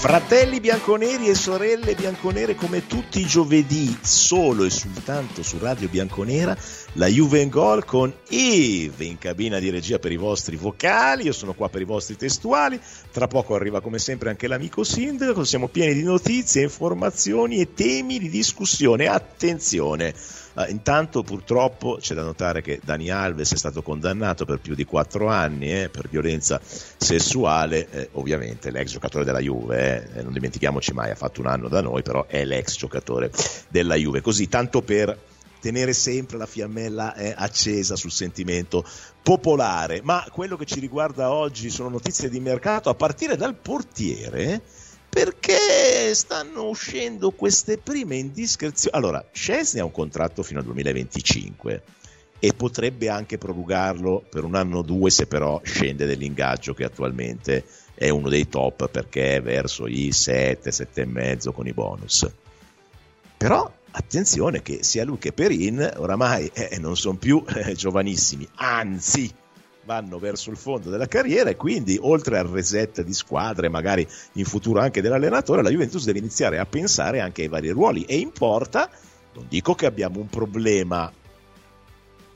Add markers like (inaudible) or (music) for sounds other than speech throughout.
Fratelli bianconeri e sorelle bianconere come tutti i giovedì, solo e soltanto su Radio Bianconera, la Juve in Gol con Eve in cabina di regia per i vostri vocali, io sono qua per i vostri testuali, tra poco arriva come sempre anche l'amico sindaco, siamo pieni di notizie, informazioni e temi di discussione. Attenzione! Uh, intanto purtroppo c'è da notare che Dani Alves è stato condannato per più di quattro anni eh, per violenza sessuale, eh, ovviamente l'ex giocatore della Juve, eh, non dimentichiamoci mai, ha fatto un anno da noi, però è l'ex giocatore della Juve. Così, tanto per tenere sempre la fiammella eh, accesa sul sentimento popolare. Ma quello che ci riguarda oggi sono notizie di mercato a partire dal portiere perché stanno uscendo queste prime indiscrezioni. Allora, Scesni ha un contratto fino al 2025 e potrebbe anche prorogarlo per un anno o due se però scende dell'ingaggio che attualmente è uno dei top perché è verso i 7, 7,5 con i bonus. Però attenzione che sia lui che Perin oramai eh, non sono più eh, giovanissimi, anzi vanno verso il fondo della carriera e quindi oltre al reset di squadre, magari in futuro anche dell'allenatore, la Juventus deve iniziare a pensare anche ai vari ruoli e importa, non dico che abbiamo un problema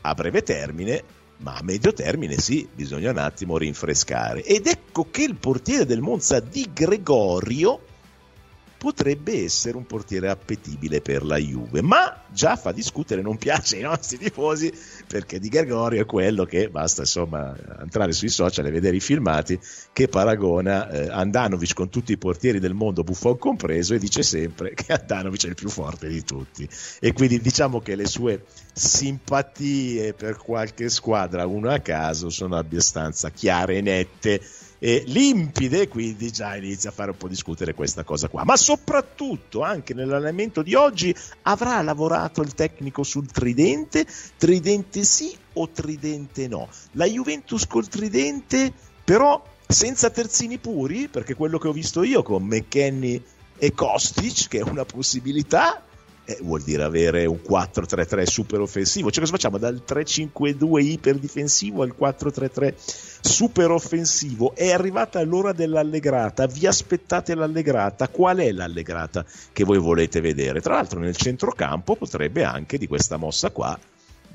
a breve termine, ma a medio termine sì, bisogna un attimo rinfrescare. Ed ecco che il portiere del Monza di Gregorio potrebbe essere un portiere appetibile per la Juve, ma già fa discutere, non piace (laughs) ai nostri tifosi perché Di Gregorio è quello che basta insomma entrare sui social e vedere i filmati che paragona eh, Andanovic con tutti i portieri del mondo, Buffon compreso, e dice sempre che Andanovic è il più forte di tutti. E quindi diciamo che le sue simpatie per qualche squadra, uno a caso, sono abbastanza chiare e nette eh, limpide, quindi già inizia a fare un po' discutere questa cosa qua. Ma soprattutto anche nell'allenamento di oggi avrà lavorato il tecnico sul tridente, tridente sì o tridente no. La Juventus col tridente però senza terzini puri, perché quello che ho visto io con McKenny e Kostic, che è una possibilità, eh, vuol dire avere un 4-3-3 super offensivo. Cioè, cosa facciamo? Dal 3-5-2 iper difensivo al 4-3-3 super offensivo. È arrivata l'ora dell'allegrata. Vi aspettate l'allegrata? Qual è l'allegrata che voi volete vedere? Tra l'altro, nel centrocampo potrebbe anche di questa mossa qua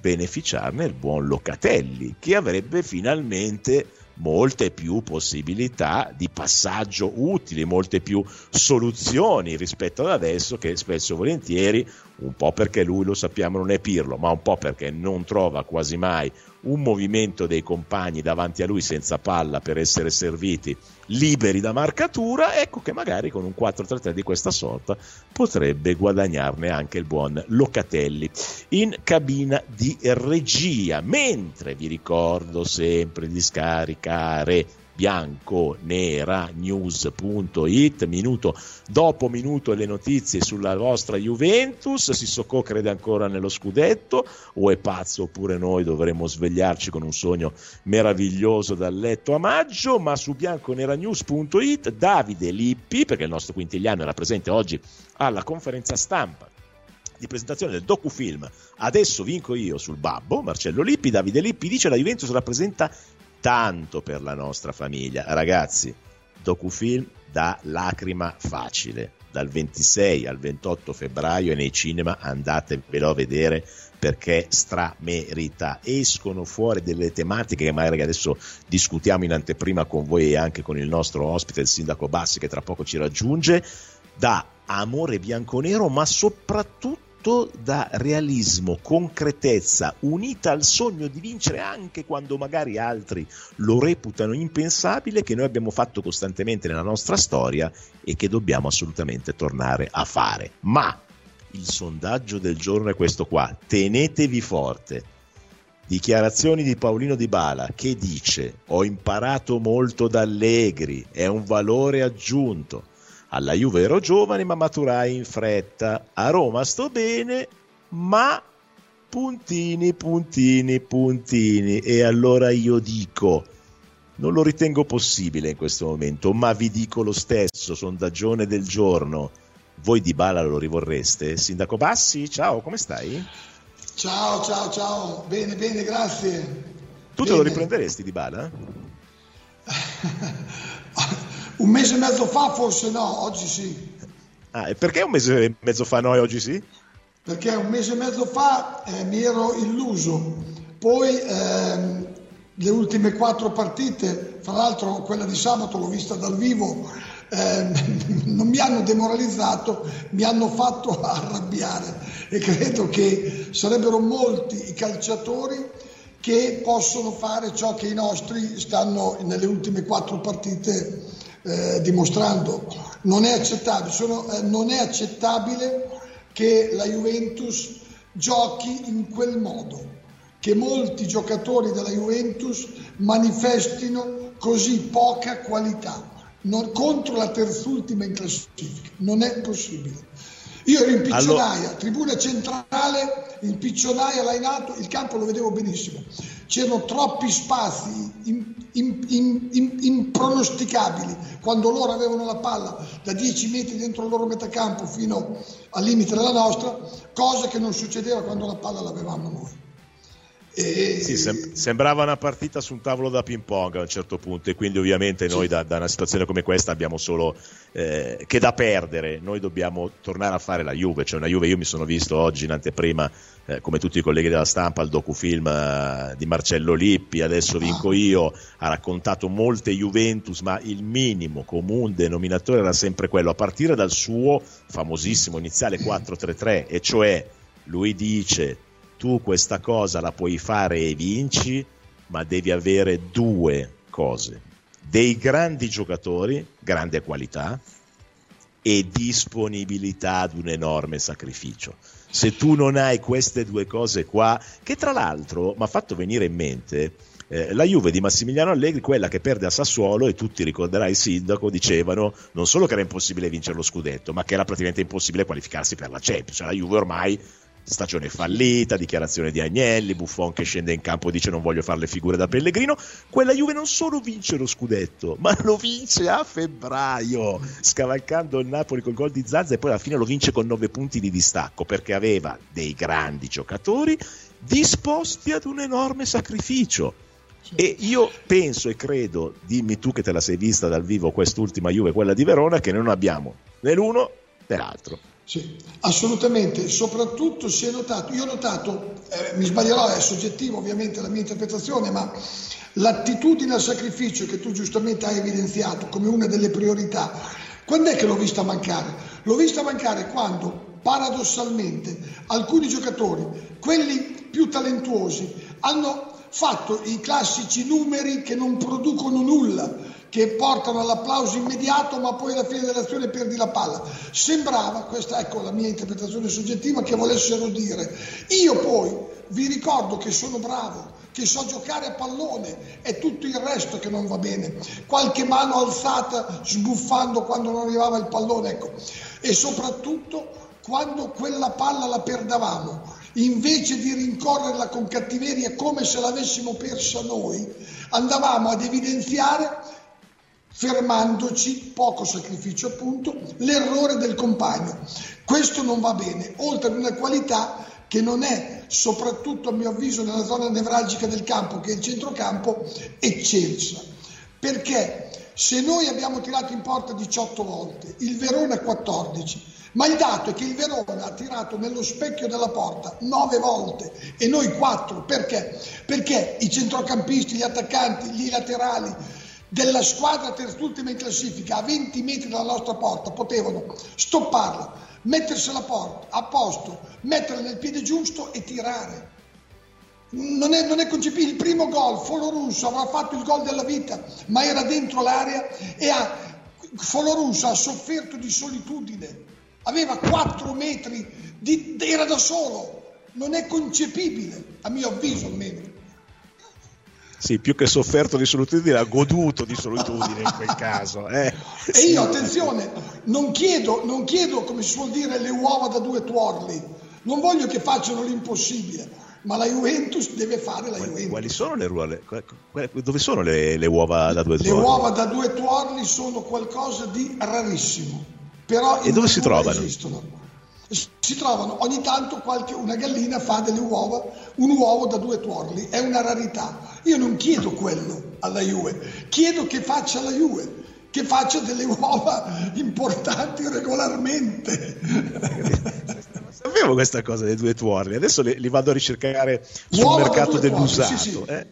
beneficiarne il buon Locatelli, che avrebbe finalmente molte più possibilità di passaggio utili, molte più soluzioni rispetto ad adesso che spesso e volentieri, un po' perché lui lo sappiamo non è Pirlo, ma un po' perché non trova quasi mai un movimento dei compagni davanti a lui senza palla per essere serviti liberi da marcatura, ecco che magari con un 4-3-3 di questa sorta potrebbe guadagnarne anche il buon Locatelli in cabina di regia. Mentre vi ricordo sempre di scaricare bianconeranews.it minuto dopo minuto le notizie sulla vostra Juventus Sissoko crede ancora nello scudetto o è pazzo oppure noi dovremmo svegliarci con un sogno meraviglioso dal letto a maggio ma su bianconeranews.it Davide Lippi perché il nostro quintigliano era presente oggi alla conferenza stampa di presentazione del docufilm Adesso vinco io sul babbo, Marcello Lippi, Davide Lippi dice la Juventus rappresenta tanto per la nostra famiglia. Ragazzi, docufilm da lacrima facile. Dal 26 al 28 febbraio è nei cinema, andatevelo a vedere perché stramerita. Escono fuori delle tematiche che magari adesso discutiamo in anteprima con voi e anche con il nostro ospite, il sindaco Bassi, che tra poco ci raggiunge, da amore bianconero, ma soprattutto tutto da realismo, concretezza, unita al sogno di vincere anche quando magari altri lo reputano impensabile, che noi abbiamo fatto costantemente nella nostra storia e che dobbiamo assolutamente tornare a fare. Ma il sondaggio del giorno è questo qua, tenetevi forte. Dichiarazioni di Paolino Di Bala che dice ho imparato molto da Allegri, è un valore aggiunto alla Juve ero giovane ma maturai in fretta. A Roma sto bene, ma puntini, puntini, puntini. E allora io dico, non lo ritengo possibile in questo momento, ma vi dico lo stesso, sondaggione del giorno. voi di Bala lo rivorreste? Sindaco Bassi, ciao, come stai? Ciao, ciao, ciao, bene, bene, grazie. Tu bene. te lo riprenderesti di Bala? (laughs) un mese e mezzo fa forse no, oggi sì. Ah, e perché un mese e mezzo fa no e oggi sì? Perché un mese e mezzo fa eh, mi ero illuso, poi ehm, le ultime quattro partite, fra l'altro quella di sabato l'ho vista dal vivo, eh, (laughs) non mi hanno demoralizzato, mi hanno fatto (laughs) arrabbiare e credo che sarebbero molti i calciatori che possono fare ciò che i nostri stanno nelle ultime quattro partite eh, dimostrando. Non è accettabile, sono, eh, non è accettabile che la Juventus giochi in quel modo, che molti giocatori della Juventus manifestino così poca qualità non, contro la terzultima in classifica. Non è possibile. Io ero in piccionaia, allora... tribuna centrale, in piccionaia là in alto, il campo lo vedevo benissimo. C'erano troppi spazi impronosticabili quando loro avevano la palla da 10 metri dentro il loro metacampo fino al limite della nostra, cosa che non succedeva quando la palla l'avevamo noi. E... Sì, sem- sembrava una partita su un tavolo da ping pong a un certo punto e quindi ovviamente noi da, da una situazione come questa abbiamo solo eh, che da perdere, noi dobbiamo tornare a fare la Juve, cioè una Juve io mi sono visto oggi in anteprima eh, come tutti i colleghi della stampa il docufilm eh, di Marcello Lippi, adesso vinco io, ha raccontato molte Juventus ma il minimo comune denominatore era sempre quello a partire dal suo famosissimo iniziale 4-3-3 e cioè lui dice tu questa cosa la puoi fare e vinci, ma devi avere due cose. Dei grandi giocatori, grande qualità, e disponibilità ad un enorme sacrificio. Se tu non hai queste due cose qua, che tra l'altro mi ha fatto venire in mente eh, la Juve di Massimiliano Allegri, quella che perde a Sassuolo e tutti ricorderai il sindaco dicevano non solo che era impossibile vincere lo scudetto, ma che era praticamente impossibile qualificarsi per la Champions. Cioè, la Juve ormai stagione fallita, dichiarazione di Agnelli, Buffon che scende in campo e dice non voglio fare le figure da Pellegrino, quella Juve non solo vince lo scudetto, ma lo vince a febbraio, scavalcando il Napoli col gol di Zazza e poi alla fine lo vince con 9 punti di distacco perché aveva dei grandi giocatori disposti ad un enorme sacrificio. E io penso e credo, dimmi tu che te la sei vista dal vivo quest'ultima Juve, quella di Verona, che non abbiamo né l'uno né l'altro. Sì, assolutamente, soprattutto si è notato, io ho notato, eh, mi sbaglierò, è soggettivo ovviamente la mia interpretazione, ma l'attitudine al sacrificio che tu giustamente hai evidenziato come una delle priorità, quando è che l'ho vista mancare? L'ho vista mancare quando paradossalmente alcuni giocatori, quelli più talentuosi, hanno fatto i classici numeri che non producono nulla, che portano all'applauso immediato, ma poi alla fine dell'azione perdi la palla. Sembrava, questa ecco la mia interpretazione soggettiva, che volessero dire, io poi vi ricordo che sono bravo, che so giocare a pallone, è tutto il resto che non va bene. Qualche mano alzata sbuffando quando non arrivava il pallone, ecco. E soprattutto quando quella palla la perdavamo, invece di rincorrerla con cattiveria come se l'avessimo persa noi, andavamo ad evidenziare fermandoci, poco sacrificio appunto, l'errore del compagno. Questo non va bene, oltre ad una qualità che non è, soprattutto a mio avviso nella zona nevralgica del campo, che è il centrocampo, eccelsa. Perché se noi abbiamo tirato in porta 18 volte, il Verona 14, ma il dato è che il Verona ha tirato nello specchio della porta 9 volte e noi 4, perché? Perché i centrocampisti, gli attaccanti, gli laterali, della squadra terzultima in classifica a 20 metri dalla nostra porta potevano stopparla, mettersela a, posto, metterla nel piede giusto e tirare. Non è, non è concepibile. Il primo gol, Folorusso avrà fatto il gol della vita, ma era dentro l'area e ha, Folorusso ha sofferto di solitudine. Aveva 4 metri, di, era da solo. Non è concepibile, a mio avviso almeno. Sì, più che sofferto di solitudine, ha goduto di solitudine in quel caso. Eh. E io, attenzione, non chiedo, non chiedo, come si suol dire, le uova da due tuorli. Non voglio che facciano l'impossibile, ma la Juventus deve fare la Juventus. Quali sono le uova? Dove sono le, le, uova da due tuorli? Le uova da due tuorli sono qualcosa di rarissimo. Però e dove si trovano? Esistono. Si trovano ogni tanto qualche, una gallina fa delle uova, un uovo da due tuorli, è una rarità. Io non chiedo quello alla Juve, chiedo che faccia la Juve, che faccia delle uova importanti regolarmente. (laughs) Sapevo questa cosa dei due tuorli, adesso li, li vado a ricercare sul uova mercato dell'usato. Sì, sì. Eh?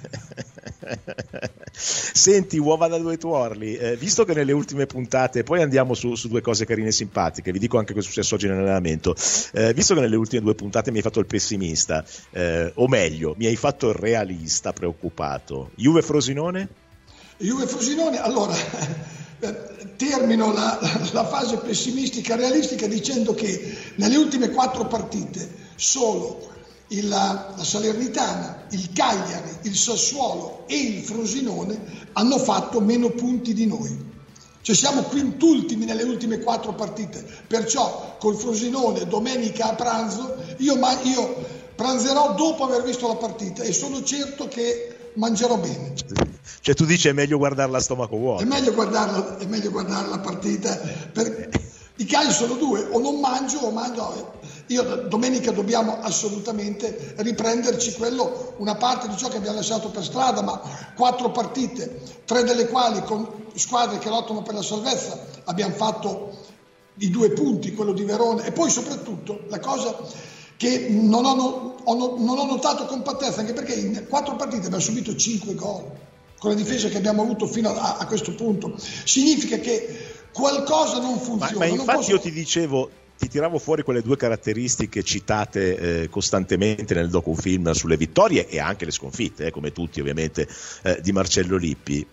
(laughs) Senti, uova da due tuorli, eh, visto che nelle ultime puntate, poi andiamo su, su, due cose carine e simpatiche, vi dico anche cosa è successo oggi nell'allenamento, eh, visto che nelle ultime due puntate mi hai fatto il pessimista, eh, o meglio, mi hai fatto il realista preoccupato, Juve Frosinone? Juve Frosinone, allora (laughs) termino la, la, fase pessimistica realistica dicendo che nelle ultime quattro partite solo il, la Salernitana, il Cagliari, il Sassuolo e il Frosinone hanno fatto meno punti di noi. Cioè siamo quintultimi nelle ultime quattro partite, perciò col Frosinone domenica a pranzo io, ma, io pranzerò dopo aver visto la partita e sono certo che mangerò bene. Cioè tu dici è meglio guardarla a stomaco vuoto. È meglio guardarla, è meglio guardare la partita. Per... I casi sono due, o non mangio o mangio. Io domenica dobbiamo assolutamente riprenderci quello, una parte di ciò che abbiamo lasciato per strada, ma quattro partite, tre delle quali con squadre che lottano per la salvezza, abbiamo fatto i due punti, quello di Verona e poi soprattutto la cosa che non ho, ho, non ho notato compattezza, anche perché in quattro partite abbiamo subito cinque gol con la difesa che abbiamo avuto fino a, a questo punto. Significa che qualcosa non funziona. Ma, ma infatti posso... io ti dicevo, ti tiravo fuori quelle due caratteristiche citate eh, costantemente nel docufilm sulle vittorie e anche le sconfitte, eh, come tutti ovviamente, eh, di Marcello Lippi.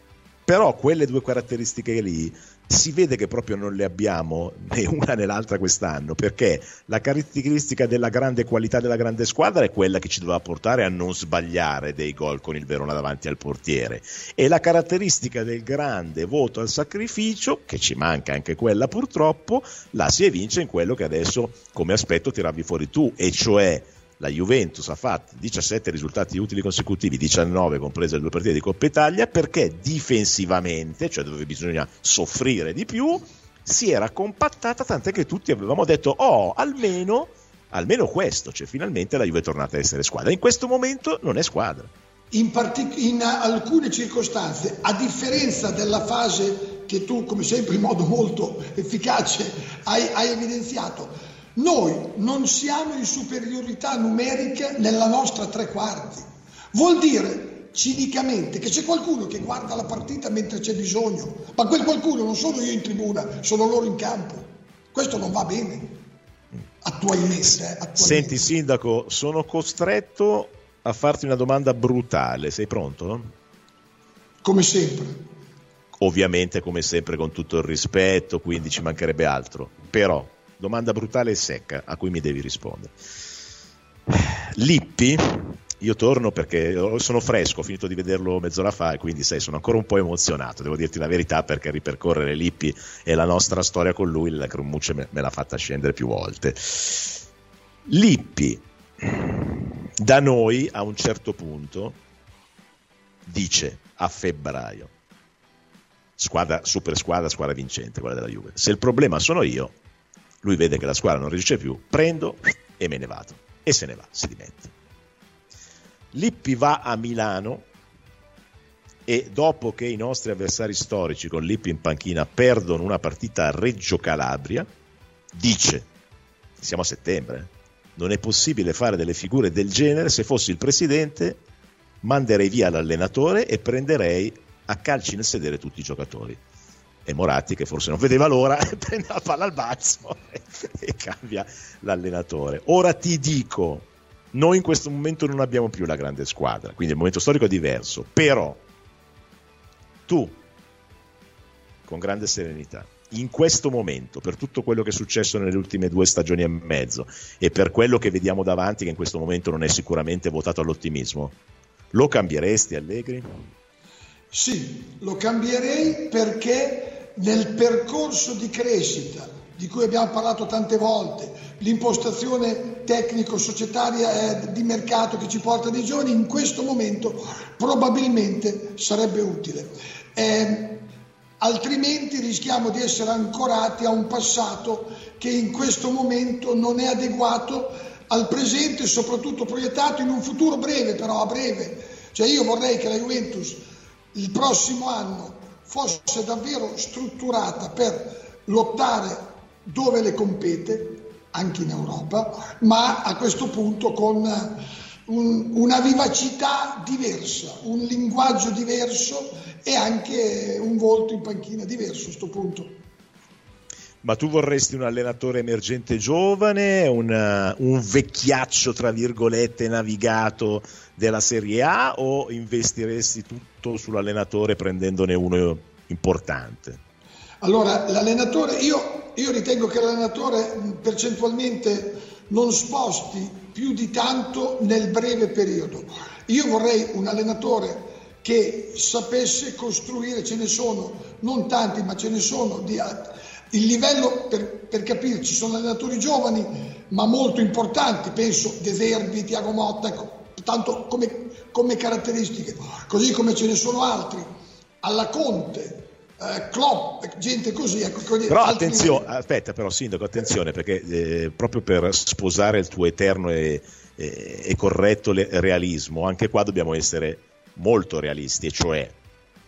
Però quelle due caratteristiche lì si vede che proprio non le abbiamo né una né l'altra quest'anno, perché la caratteristica della grande qualità della grande squadra è quella che ci doveva portare a non sbagliare dei gol con il Verona davanti al portiere. E la caratteristica del grande voto al sacrificio, che ci manca anche quella purtroppo, la si evince in quello che adesso come aspetto tiravi fuori tu, e cioè la Juventus ha fatto 17 risultati utili consecutivi, 19 comprese le due partite di Coppa Italia, perché difensivamente, cioè dove bisogna soffrire di più, si era compattata, tant'è che tutti avevamo detto, oh, almeno, almeno questo, cioè finalmente la Juve è tornata a essere squadra. In questo momento non è squadra. In, partic- in alcune circostanze, a differenza della fase che tu, come sempre, in modo molto efficace hai, hai evidenziato, noi non siamo in superiorità numerica nella nostra tre quarti. Vuol dire cinicamente che c'è qualcuno che guarda la partita mentre c'è bisogno, ma quel qualcuno non sono io in tribuna, sono loro in campo. Questo non va bene attualmente. Eh, attualmente. Senti Sindaco, sono costretto a farti una domanda brutale, sei pronto? Come sempre. Ovviamente come sempre con tutto il rispetto, quindi ci mancherebbe altro. Però domanda brutale e secca a cui mi devi rispondere. Lippi, io torno perché sono fresco, ho finito di vederlo mezz'ora fa e quindi sai, sono ancora un po' emozionato, devo dirti la verità perché ripercorrere Lippi e la nostra storia con lui, la Crumucce me, me l'ha fatta scendere più volte. Lippi, da noi a un certo punto, dice a febbraio, squadra, super squadra, squadra vincente, quella della Juve. Se il problema sono io, lui vede che la squadra non reagisce più, prendo e me ne vado. E se ne va, si dimette. Lippi va a Milano e dopo che i nostri avversari storici con Lippi in panchina perdono una partita a Reggio Calabria, dice, siamo a settembre, eh, non è possibile fare delle figure del genere, se fossi il presidente manderei via l'allenatore e prenderei a calci nel sedere tutti i giocatori e Moratti che forse non vedeva l'ora (laughs) prende la palla al balzo (laughs) e cambia l'allenatore. Ora ti dico, noi in questo momento non abbiamo più la grande squadra, quindi il momento storico è diverso, però tu con grande serenità in questo momento, per tutto quello che è successo nelle ultime due stagioni e mezzo e per quello che vediamo davanti, che in questo momento non è sicuramente votato all'ottimismo, lo cambieresti Allegri? Sì, lo cambierei perché nel percorso di crescita di cui abbiamo parlato tante volte, l'impostazione tecnico-societaria di mercato che ci porta dei giovani, in questo momento probabilmente sarebbe utile. Eh, altrimenti rischiamo di essere ancorati a un passato che in questo momento non è adeguato al presente e soprattutto proiettato in un futuro breve, però a breve. Cioè io vorrei che la Juventus il prossimo anno fosse davvero strutturata per lottare dove le compete, anche in Europa, ma a questo punto con un, una vivacità diversa, un linguaggio diverso e anche un volto in panchina diverso a questo punto. Ma tu vorresti un allenatore emergente giovane, una, un vecchiaccio tra virgolette navigato della Serie A o investiresti tutto sull'allenatore prendendone uno importante? Allora, l'allenatore, io, io ritengo che l'allenatore percentualmente non sposti più di tanto nel breve periodo. Io vorrei un allenatore che sapesse costruire, ce ne sono, non tanti, ma ce ne sono, di, il livello, per, per capirci, sono allenatori giovani, ma molto importanti, penso De Verbi, Tiago Motta, ecco, tanto come, come caratteristiche, così come ce ne sono altri, alla Conte, eh, Klopp, gente così. Ecco, però attenzione, aspetta però Sindaco, attenzione perché eh, proprio per sposare il tuo eterno e, e, e corretto realismo, anche qua dobbiamo essere molto realisti, e cioè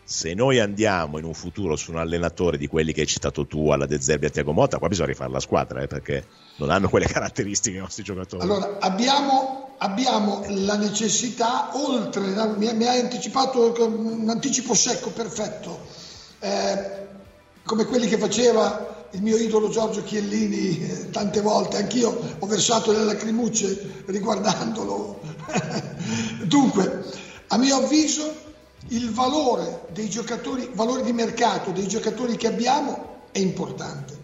se noi andiamo in un futuro su un allenatore di quelli che hai citato tu, alla De Zerbi a Tiago Motta, qua bisogna rifare la squadra eh, perché non hanno quelle (laughs) caratteristiche i nostri giocatori. Allora, abbiamo, abbiamo la necessità, oltre, mi, mi hai anticipato un anticipo secco perfetto, eh, come quelli che faceva il mio idolo Giorgio Chiellini eh, tante volte, anch'io ho versato le lacrimucce riguardandolo. (laughs) Dunque, a mio avviso il valore dei giocatori, valore di mercato dei giocatori che abbiamo è importante.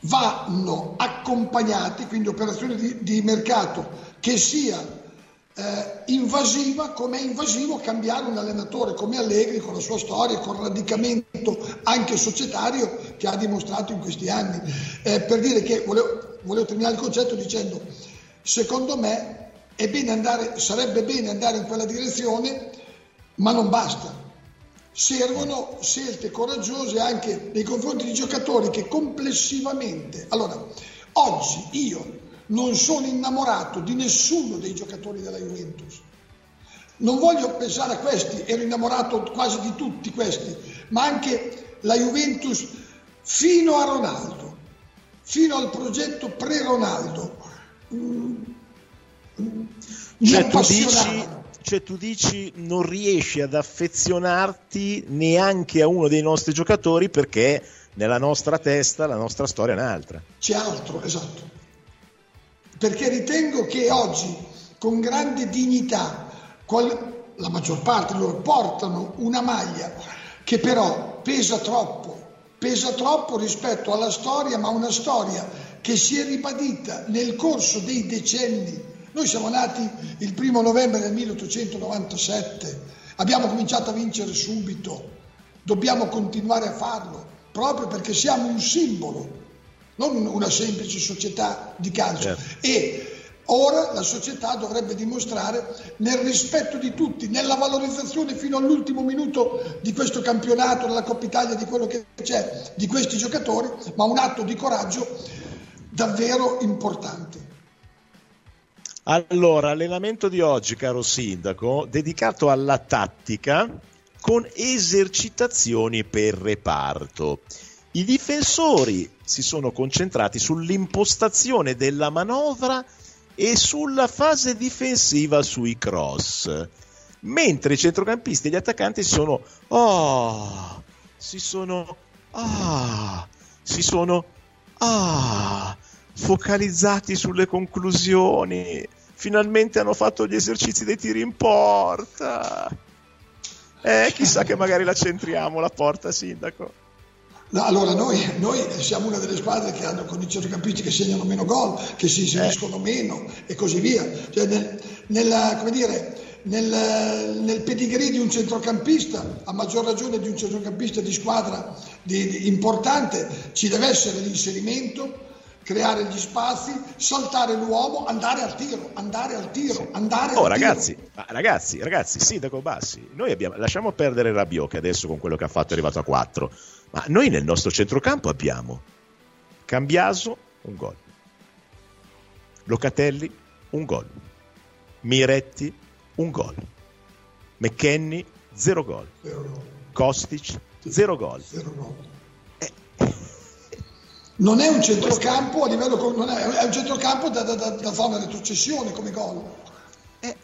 Vanno accompagnati, quindi operazioni di, di mercato che sia eh, invasiva come è invasivo cambiare un allenatore come Allegri con la sua storia, con il radicamento anche societario che ha dimostrato in questi anni. Eh, per dire che volevo, volevo, terminare il concetto dicendo, secondo me bene andare, sarebbe bene andare in quella direzione, ma non basta. Servono scelte coraggiose anche nei confronti di giocatori che complessivamente... Allora, oggi io non sono innamorato di nessuno dei giocatori della Juventus. Non voglio pensare a questi, ero innamorato quasi di tutti questi, ma anche la Juventus fino a Ronaldo, fino al progetto pre-Ronaldo. Mm, cioè, tu dici, cioè tu dici non riesci ad affezionarti neanche a uno dei nostri giocatori perché nella nostra testa la nostra storia è un'altra. C'è altro, esatto perché ritengo che oggi con grande dignità qual- la maggior parte loro portano una maglia che però pesa troppo, pesa troppo rispetto alla storia, ma una storia che si è ribadita nel corso dei decenni. Noi siamo nati il primo novembre del 1897, abbiamo cominciato a vincere subito, dobbiamo continuare a farlo, proprio perché siamo un simbolo non una semplice società di calcio. Certo. E ora la società dovrebbe dimostrare nel rispetto di tutti, nella valorizzazione fino all'ultimo minuto di questo campionato, della Coppa Italia, di quello che c'è, di questi giocatori, ma un atto di coraggio davvero importante. Allora, allenamento di oggi, caro sindaco, dedicato alla tattica con esercitazioni per reparto. I difensori si sono concentrati sull'impostazione della manovra e sulla fase difensiva sui cross, mentre i centrocampisti e gli attaccanti sono oh, si sono ah, si sono ah, focalizzati sulle conclusioni. Finalmente hanno fatto gli esercizi dei tiri in porta. Eh, chissà che magari la centriamo la porta, sindaco. No, allora noi, noi, siamo una delle squadre che hanno con i centrocampisti che segnano meno gol, che si inseriscono eh. meno e così via. Cioè nel, nella, dire, nel, nel, pedigree di un centrocampista, a maggior ragione di un centrocampista di squadra di, di importante, ci deve essere l'inserimento creare gli spazi, saltare l'uomo, andare al tiro, andare al tiro, sì. andare oh, al ragazzi, tiro. ragazzi, ragazzi, sindaco Bassi, noi abbiamo, lasciamo perdere Rabiot che adesso con quello che ha fatto è arrivato a 4, ma noi nel nostro centrocampo abbiamo Cambiaso, un gol. Locatelli, un gol. Miretti, un gol. McKenny, zero gol. Kostic, zero gol. Zero gol. Non è un centrocampo a livello non è, è un centrocampo da, da, da, da zona retrocessione come gol. Eh.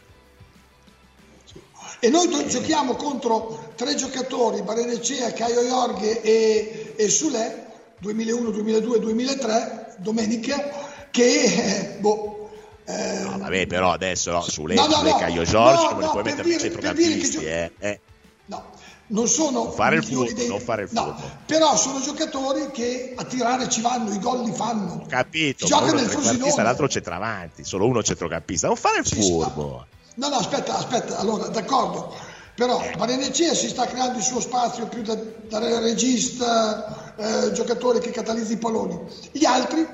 E noi eh. giochiamo contro tre giocatori, Barenecea, Caio Jorge e, e Sule, 2001, 2002, 2003, domenica, che eh, boh, eh, no, vabbè, però adesso no, su Lecce, no, no, no, Caio Giorgio, no, come no, puoi mettere i centrocampisti, gio- eh, eh. No, non sono fare il furbo, dei... non fare il furbo. No, però sono giocatori che a tirare ci vanno, i gol li fanno. Ho capito, gioca nel Frosinone. l'altro centravanti, solo uno centrocampista, non fare il sì, furbo. No, no, aspetta, aspetta, allora, d'accordo. Però eh. Varenecea si sta creando il suo spazio più da, da regista, eh, giocatore che catalizza i palloni. Gli altri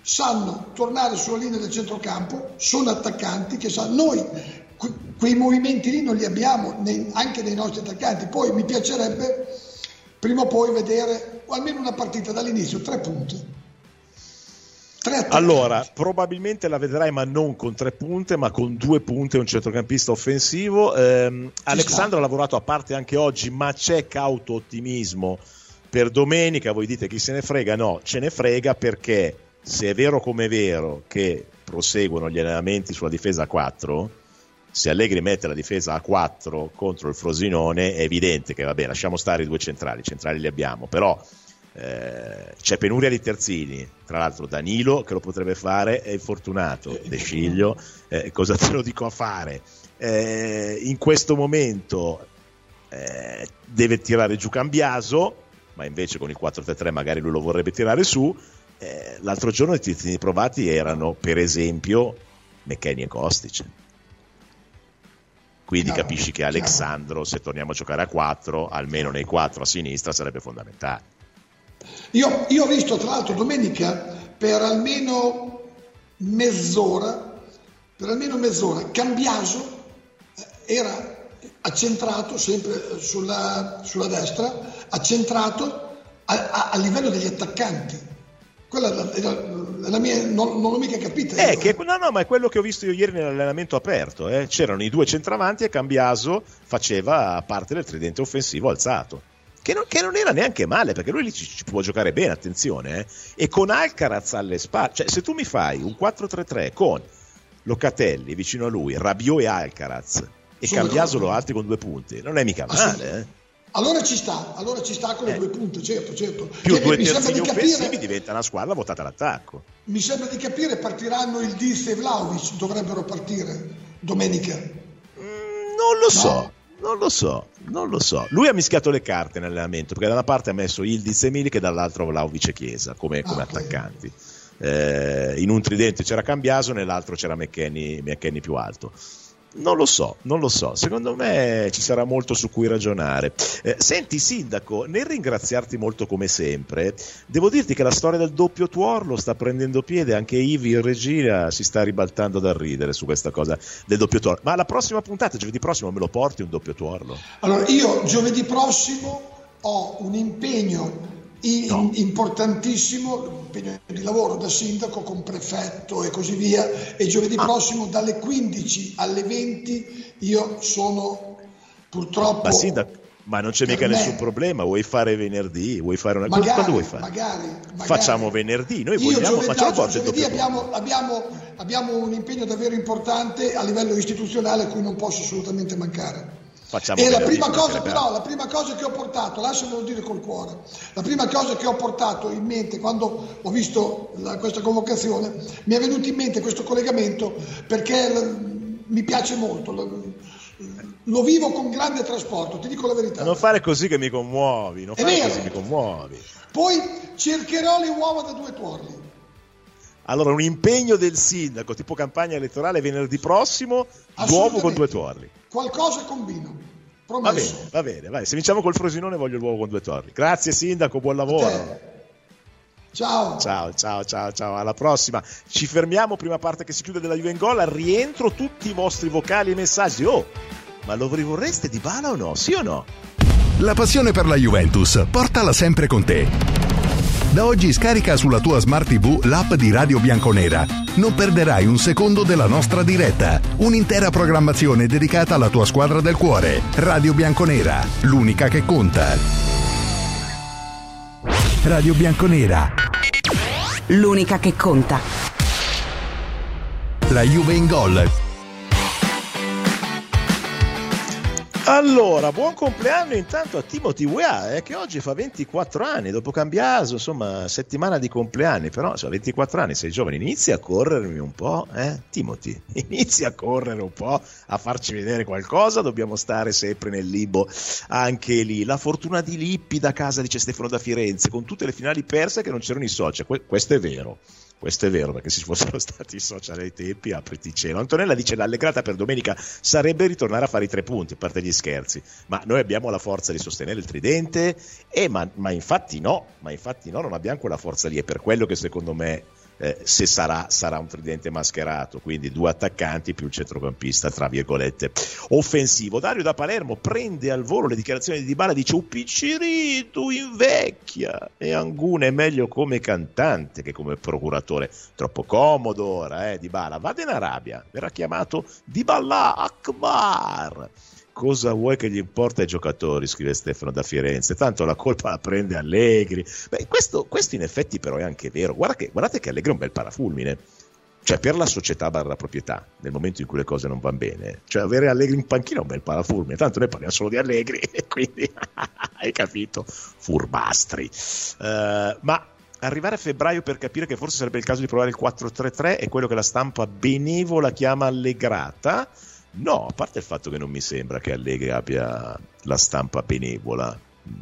sanno tornare sulla linea del centrocampo, sono attaccanti che sanno. Noi quei movimenti lì non li abbiamo nei, anche nei nostri attaccanti. Poi mi piacerebbe prima o poi vedere almeno una partita dall'inizio, tre punti. Allora, probabilmente la vedrai, ma non con tre punte, ma con due punte, un centrocampista offensivo. Eh, Alessandro ha lavorato a parte anche oggi, ma c'è cauto ottimismo per domenica. Voi dite chi se ne frega? No, ce ne frega perché se è vero come è vero che proseguono gli allenamenti sulla difesa a 4, se Allegri mette la difesa a 4 contro il Frosinone, è evidente che vabbè, lasciamo stare i due centrali, i centrali li abbiamo, però eh, c'è penuria di terzini, tra l'altro Danilo che lo potrebbe fare è infortunato, De Sciglio, eh, cosa te lo dico a fare? Eh, in questo momento eh, deve tirare giù Cambiaso, ma invece con il 4-3-3 magari lui lo vorrebbe tirare su. Eh, l'altro giorno i terzini provati erano per esempio McKenny e Kostic. Quindi chiaro, capisci che Alexandro, se torniamo a giocare a 4, almeno nei 4 a sinistra sarebbe fondamentale. Io, io ho visto tra l'altro domenica per almeno mezz'ora, per almeno mezz'ora, Cambiaso eh, era accentrato sempre sulla, sulla destra, accentrato a, a, a, livello degli attaccanti. Quella la mia, non, non l'ho mica capita. Eh, che, no, no, ma è quello che ho visto io ieri nell'allenamento aperto. Eh. C'erano i due centravanti e Cambiaso faceva parte del tridente offensivo alzato che non, che non, era neanche male perché lui lì ci, ci può giocare bene, attenzione, eh? e con Alcaraz alle spalle, cioè se tu mi fai un 4-3-3 con Locatelli vicino a lui, Rabiot e Alcaraz e Cambiasolo altri con due punti, non è mica male, eh? Allora ci sta, allora ci sta con le eh. due punte, certo, certo. Più che due terzini offensivi capire, diventa una squadra votata all'attacco. Mi sembra di capire partiranno il Diz e Vlaovic, dovrebbero partire domenica. Mm, non lo no? so. Non lo so, non lo so. Lui ha mischiato le carte nell'allenamento perché da una parte ha messo Ildiz e Milik e dall'altra Vlaovic e Chiesa come, come okay. attaccanti. Eh, in un tridente c'era Cambiaso, nell'altro c'era McKenny più alto. Non lo so, non lo so. Secondo me ci sarà molto su cui ragionare. Eh, senti, Sindaco, nel ringraziarti molto come sempre, devo dirti che la storia del doppio tuorlo sta prendendo piede. Anche Ivi in regia si sta ribaltando dal ridere su questa cosa del doppio tuorlo. Ma la prossima puntata, giovedì prossimo, me lo porti un doppio tuorlo? Allora, io giovedì prossimo ho un impegno no. importantissimo impegno di lavoro da sindaco con prefetto e così via e giovedì ah. prossimo dalle 15 alle 20 io sono purtroppo ma, sindaco, ma non c'è mica me, nessun problema vuoi fare venerdì vuoi fare una magari, cosa vuoi fare? Magari, magari. facciamo venerdì noi io vogliamo giovedì, facciamo giovedì abbiamo, abbiamo, abbiamo un impegno davvero importante a livello istituzionale a cui non posso assolutamente mancare Facciamo e la prima cosa però, la prima cosa che ho portato, lasciamelo dire col cuore, la prima cosa che ho portato in mente quando ho visto la, questa convocazione, mi è venuto in mente questo collegamento perché l, mi piace molto, lo, lo, vivo con grande trasporto, ti dico la verità. Non fare così che mi commuovi, non fare così che mi commuovi. Poi cercherò le uova da due tuorli. Allora, un impegno del sindaco, tipo campagna elettorale venerdì prossimo, l'uovo con due torri. Qualcosa combino. Promesso. Va bene, va bene, vai. Se vinciamo col Frosinone voglio l'uovo con due torri. Grazie sindaco, buon lavoro. Ciao. Ciao, ciao, ciao, ciao. Alla prossima. Ci fermiamo, prima parte che si chiude della Juve in gol. Rientro tutti i vostri vocali e messaggi. Oh, ma lo rivorreste di bala o no? Sì o no? La passione per la Juventus, portala sempre con te. Da oggi scarica sulla tua Smart TV l'app di Radio Bianconera. Non perderai un secondo della nostra diretta. Un'intera programmazione dedicata alla tua squadra del cuore. Radio Bianconera, l'unica che conta. Radio Bianconera. L'unica che conta. La Juve in gol Allora, buon compleanno intanto a Timothy Weah, eh, che oggi fa 24 anni, dopo Cambiaso, insomma, settimana di compleanni, però a 24 anni sei giovane, inizia a corrermi un po', eh? Timothy, (laughs) inizia a correre un po', a farci vedere qualcosa, dobbiamo stare sempre nel limbo anche lì. La fortuna di Lippi da casa, dice Stefano da Firenze, con tutte le finali perse che non c'erano i social, que- questo è vero. Questo è vero, perché se ci fossero (laughs) stati i social ai tempi, apriti cielo. Antonella dice l'allegrata per domenica sarebbe ritornare a fare i tre punti, a parte gli scherzi. Ma noi abbiamo la forza di sostenere il tridente? Eh, ma, ma infatti no, ma infatti no, non abbiamo quella forza lì. È per quello che secondo me eh, se sarà, sarà un tridente mascherato, quindi due attaccanti più il centrocampista, tra virgolette, offensivo. Dario da Palermo prende al volo le dichiarazioni di Dybala, dice un piccirito invecchia e Anguna è meglio come cantante che come procuratore, troppo comodo ora, eh, Dybala, vada in Arabia, verrà chiamato Dybala Akbar cosa vuoi che gli importa ai giocatori, scrive Stefano da Firenze, tanto la colpa la prende Allegri. Beh, questo, questo in effetti però è anche vero, Guarda che, guardate che Allegri è un bel parafulmine, cioè per la società barra proprietà, nel momento in cui le cose non vanno bene, cioè avere Allegri in panchina è un bel parafulmine, tanto noi parliamo solo di Allegri, (laughs) quindi (laughs) hai capito, furbastri. Uh, ma arrivare a febbraio per capire che forse sarebbe il caso di provare il 4-3-3 è quello che la stampa benevola chiama allegrata No, a parte il fatto che non mi sembra che Allegri abbia la stampa benevola,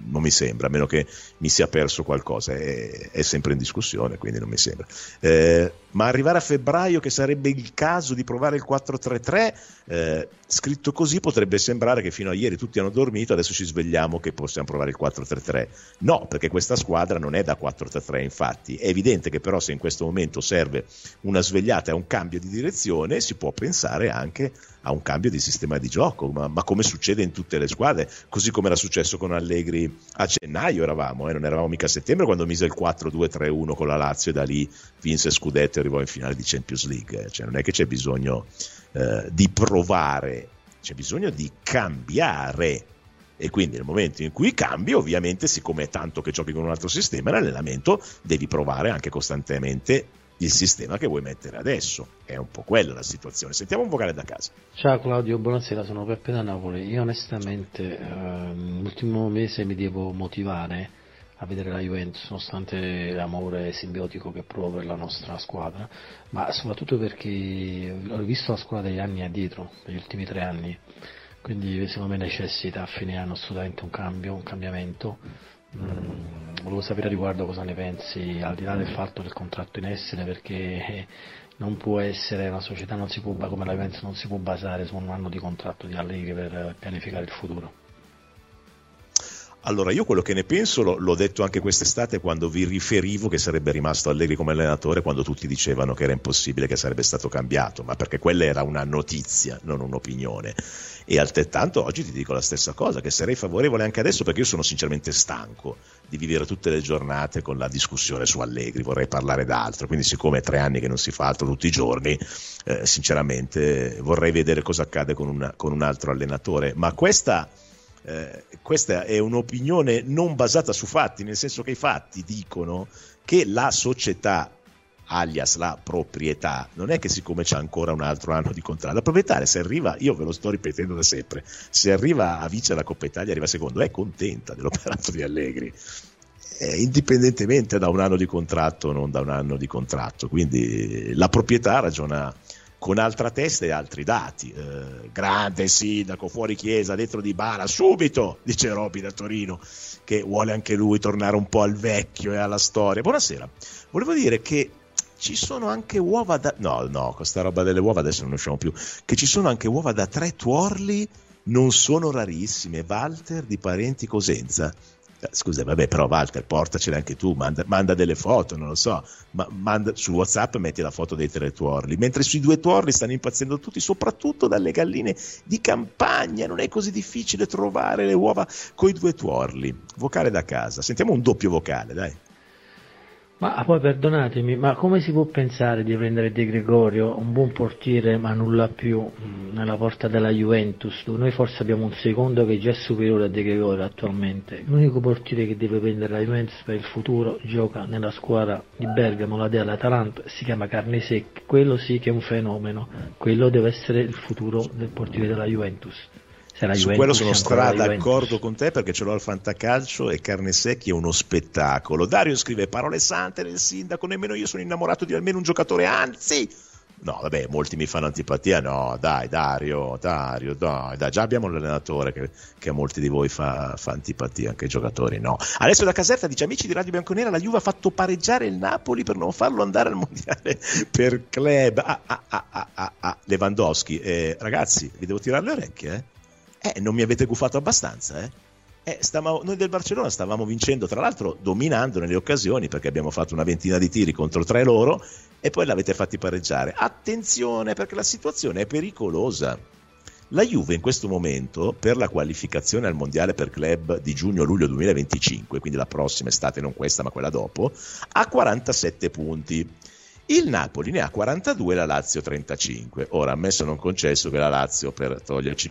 non mi sembra, a meno che mi sia perso qualcosa, è, è sempre in discussione, quindi non mi sembra. Eh, ma arrivare a febbraio, che sarebbe il caso di provare il 4-3-3, eh, scritto così potrebbe sembrare che fino a ieri tutti hanno dormito, adesso ci svegliamo che possiamo provare il 4-3-3. No, perché questa squadra non è da 4-3-3, infatti. È evidente che però se in questo momento serve una svegliata e un cambio di direzione, si può pensare anche a un cambio di sistema di gioco, ma, ma, come succede in tutte le squadre, così come era successo con Allegri a gennaio eravamo, eh, non eravamo mica a settembre quando mise il 4-2-3-1 con la Lazio e da lì vinse Scudetto e arrivò in finale di Champions League, cioè non è che c'è bisogno eh, di provare, c'è bisogno di cambiare. E quindi nel momento in cui cambi ovviamente siccome è tanto che giochi con un altro sistema nell'allenamento devi provare anche costantemente il sistema che vuoi mettere adesso. È un po' quella la situazione. Sentiamo un vocale da casa. Ciao Claudio, buonasera, sono Peppe da Napoli. Io onestamente eh, l'ultimo mese mi devo motivare a vedere la Juventus, nonostante l'amore simbiotico che provo per la nostra squadra, ma soprattutto perché ho visto la squadra degli anni addietro, degli ultimi tre anni, quindi secondo me necessita a fine anno assolutamente un cambio, un cambiamento Mm, volevo sapere a riguardo cosa ne pensi, al di là del fatto del contratto in essere, perché (laughs) non può essere una società non si può, come la Juventus non si può basare su un anno di contratto di Allegri per pianificare il futuro. Allora, io quello che ne penso lo, l'ho detto anche quest'estate quando vi riferivo che sarebbe rimasto Allegri come allenatore quando tutti dicevano che era impossibile che sarebbe stato cambiato, ma perché quella era una notizia, non un'opinione. E altrettanto oggi ti dico la stessa cosa, che sarei favorevole anche adesso perché io sono sinceramente stanco di vivere tutte le giornate con la discussione su Allegri, vorrei parlare d'altro, quindi siccome è tre anni che non si fa altro tutti i giorni, eh, sinceramente vorrei vedere cosa accade con, una, con un altro allenatore, ma questa eh, questa è un'opinione non basata su fatti, nel senso che i fatti dicono che la società alias la proprietà, non è che siccome c'è ancora un altro anno di contratto, la proprietaria se arriva, io ve lo sto ripetendo da sempre, se arriva a vincere la Coppa Italia, arriva secondo, è contenta dell'operato di Allegri, eh, indipendentemente da un anno di contratto o non da un anno di contratto, quindi la proprietà ragiona con altra testa e altri dati. Eh, grande sindaco, fuori chiesa, dentro di bara, subito, dice Roby da Torino, che vuole anche lui tornare un po' al vecchio e alla storia. Buonasera, volevo dire che ci sono anche uova da... No, no, questa roba delle uova adesso non usciamo più. Che ci sono anche uova da tre tuorli non sono rarissime. Walter di Parenti Cosenza scusa, vabbè, però Walter, portacene anche tu, manda, manda delle foto, non lo so, ma manda, su WhatsApp metti la foto dei tre tuorli, mentre sui due tuorli stanno impazzendo tutti, soprattutto dalle galline di campagna, non è così difficile trovare le uova coi due tuorli. Vocale da casa, sentiamo un doppio vocale, dai. Ma poi perdonatemi, ma come si può pensare di prendere De Gregorio, un buon portiere ma nulla più, mm, nella porta della Juventus? Noi forse abbiamo un secondo che è già superiore a De Gregorio attualmente. L'unico portiere che deve prendere la Juventus per il futuro gioca nella squadra di Bergamo, la Dea l'Atalanta, si chiama Carne Secca. Quello sì che è un fenomeno, quello deve essere il futuro del portiere della Juventus. Su quello sono stra d'accordo con te perché ce l'ho al fantacalcio e carne secchi è uno spettacolo. Dario scrive parole sante del sindaco, nemmeno io sono innamorato di almeno un giocatore, anzi... No, vabbè, molti mi fanno antipatia. No, dai, Dario, Dario, dai, dai. già abbiamo l'allenatore che, che a molti di voi fa, fa, antipatia, anche ai giocatori, no. Alessio da Caserta dice: Amici di Radio Bianconera, la Juve ha fatto pareggiare il Napoli per non farlo andare al mondiale per club. Ah, ah, ah, ah, ah, ah. Lewandowski, eh, ragazzi, vi devo tirare le orecchie, eh? Eh, non mi avete gufato abbastanza, eh? Eh, stavamo, noi del Barcellona stavamo vincendo, tra l'altro dominando nelle occasioni perché abbiamo fatto una ventina di tiri contro tre loro e poi l'avete fatti pareggiare. Attenzione perché la situazione è pericolosa. La Juve in questo momento, per la qualificazione al Mondiale per Club di giugno-luglio 2025, quindi la prossima estate, non questa ma quella dopo, ha 47 punti. Il Napoli ne ha 42 e la Lazio 35. Ora, ammesso non concesso che la Lazio, per toglierci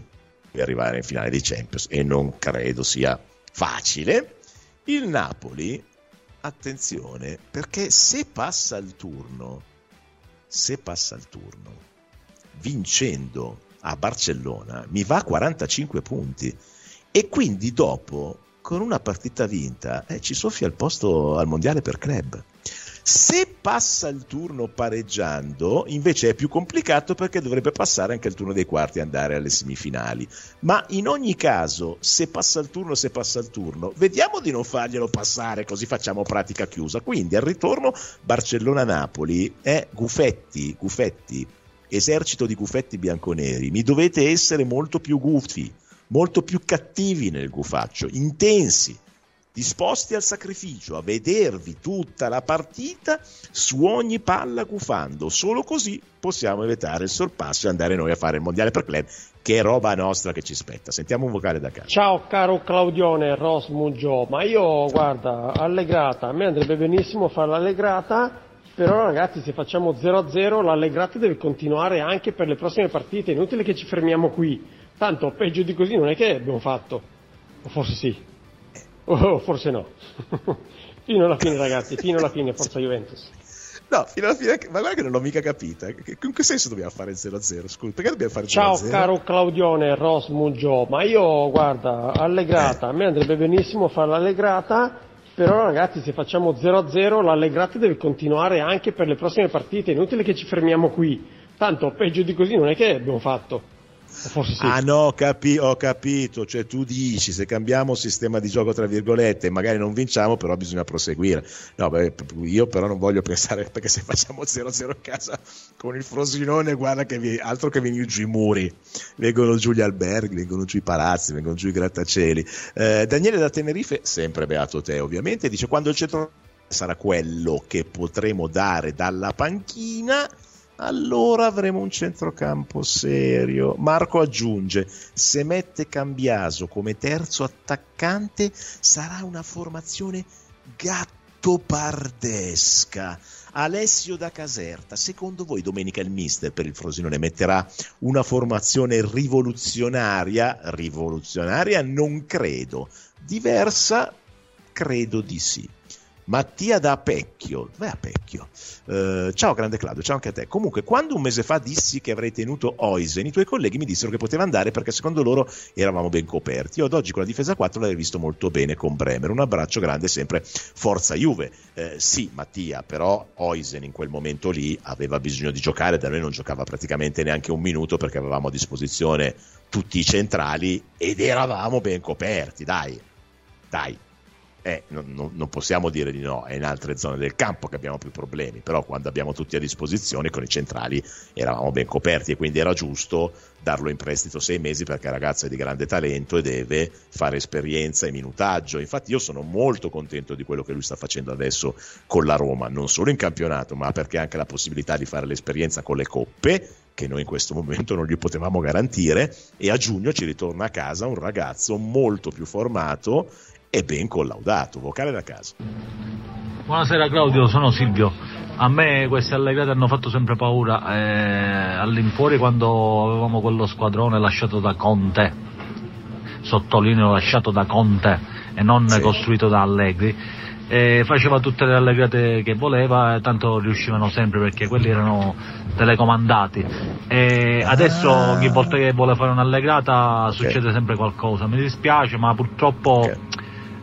e arrivare in finale di Champions e non credo sia facile. Il Napoli, attenzione, perché se passa il turno, se passa il turno, vincendo a Barcellona, mi va a 45 punti e quindi dopo, con una partita vinta, eh, ci soffia il posto al mondiale per club. Se passa il turno pareggiando, invece è più complicato perché dovrebbe passare anche il turno dei quarti e andare alle semifinali. Ma in ogni caso, se passa il turno, se passa il turno, vediamo di non farglielo passare, così facciamo pratica chiusa. Quindi al ritorno Barcellona-Napoli è Gufetti, Gufetti, esercito di Gufetti bianconeri. Mi dovete essere molto più gufi, molto più cattivi nel gufaccio, intensi disposti al sacrificio, a vedervi tutta la partita su ogni palla gufando. Solo così possiamo evitare il sorpasso e andare noi a fare il mondiale per club, che è roba nostra che ci spetta. Sentiamo un vocale da casa. Ciao caro Claudione Rosmugio, ma io guarda, allegrata, a me andrebbe benissimo fare l'allegrata. Però ragazzi se facciamo 0-0 l'allegrata deve continuare anche per le prossime partite, inutile che ci fermiamo qui, tanto peggio di così non è che abbiamo fatto, o forse sì. Oh, forse no. (laughs) fino alla fine, ragazzi, fino alla fine, forza Juventus. No, fino alla fine, ma guarda che non l'ho mica capita. In che senso dobbiamo fare il 0-0? Scusa, perché dobbiamo fare il 0-0? Ciao caro Claudione Rosmugio, ma io guarda, allegrata, a me andrebbe benissimo fare l'allegrata, però ragazzi se facciamo 0-0 l'allegrata deve continuare anche per le prossime partite, è inutile che ci fermiamo qui, tanto peggio di così non è che abbiamo fatto. Forse sì. Ah no, capi- ho capito, cioè tu dici se cambiamo sistema di gioco tra virgolette magari non vinciamo però bisogna proseguire. No, beh, io però non voglio pensare (laughs) perché se facciamo 0-0 a casa con il Frosinone guarda che vi, altro che vengono giù i muri, vengono giù gli alberghi, vengono giù i palazzi, vengono giù i grattacieli. Eh, Daniele da Tenerife, sempre beato te ovviamente, dice quando il centro sarà quello che potremo dare dalla panchina allora avremo un centrocampo serio. Marco aggiunge: se mette Cambiaso come terzo attaccante, sarà una formazione gattopardesca. Alessio da Caserta, secondo voi domenica il mister per il Frosinone metterà una formazione rivoluzionaria? Rivoluzionaria non credo, diversa credo di sì. Mattia da Pecchio, vai a Pecchio. Uh, ciao grande Claudio, ciao anche a te. Comunque, quando un mese fa dissi che avrei tenuto Oisen, i tuoi colleghi mi dissero che poteva andare perché secondo loro eravamo ben coperti. Io ad oggi con la difesa 4 l'avrei visto molto bene con Bremer. Un abbraccio grande sempre, forza Juve. Uh, sì, Mattia, però Oisen in quel momento lì aveva bisogno di giocare, da noi non giocava praticamente neanche un minuto perché avevamo a disposizione tutti i centrali ed eravamo ben coperti, dai. Dai, eh, non, non, possiamo dire di no, è in altre zone del campo che abbiamo più problemi, però quando abbiamo tutti a disposizione con i centrali eravamo ben coperti e quindi era giusto darlo in prestito sei mesi perché il ragazzo è di grande talento e deve fare esperienza e minutaggio. Infatti io sono molto contento di quello che lui sta facendo adesso con la Roma, non solo in campionato, ma perché ha anche la possibilità di fare l'esperienza con le coppe che noi in questo momento non gli potevamo garantire e a giugno ci ritorna a casa un ragazzo molto più formato e ben collaudato. Vocale da casa. Buonasera Claudio, sono Silvio. A me queste allegate hanno fatto sempre paura eh, all'infuori quando avevamo quello squadrone lasciato da Conte, sottolineo lasciato da Conte e non sì. costruito da Allegri. E faceva tutte le allegate che voleva, tanto riuscivano sempre perché quelli erano telecomandati. E adesso ah. ogni volta che vuole fare un'allegrata okay. succede sempre qualcosa. Mi dispiace, ma purtroppo okay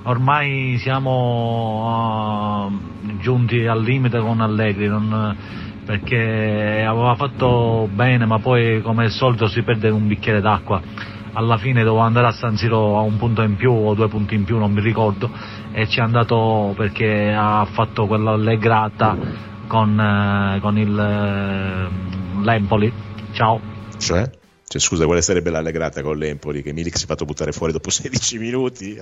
ormai siamo uh, giunti al limite con Allegri non, perché aveva fatto bene ma poi come al solito si perde un bicchiere d'acqua. Alla fine doveva andare a San Siro a un punto in più o due punti in più non mi ricordo e ci è andato perché ha fatto quell'allegrata con, uh, con il uh, l'Empoli. Ciao. Cioè? Cioè, scusa, quale sarebbe l'allegrata con l'Empoli che Milik si è fatto buttare fuori dopo (laughs) 16 minuti?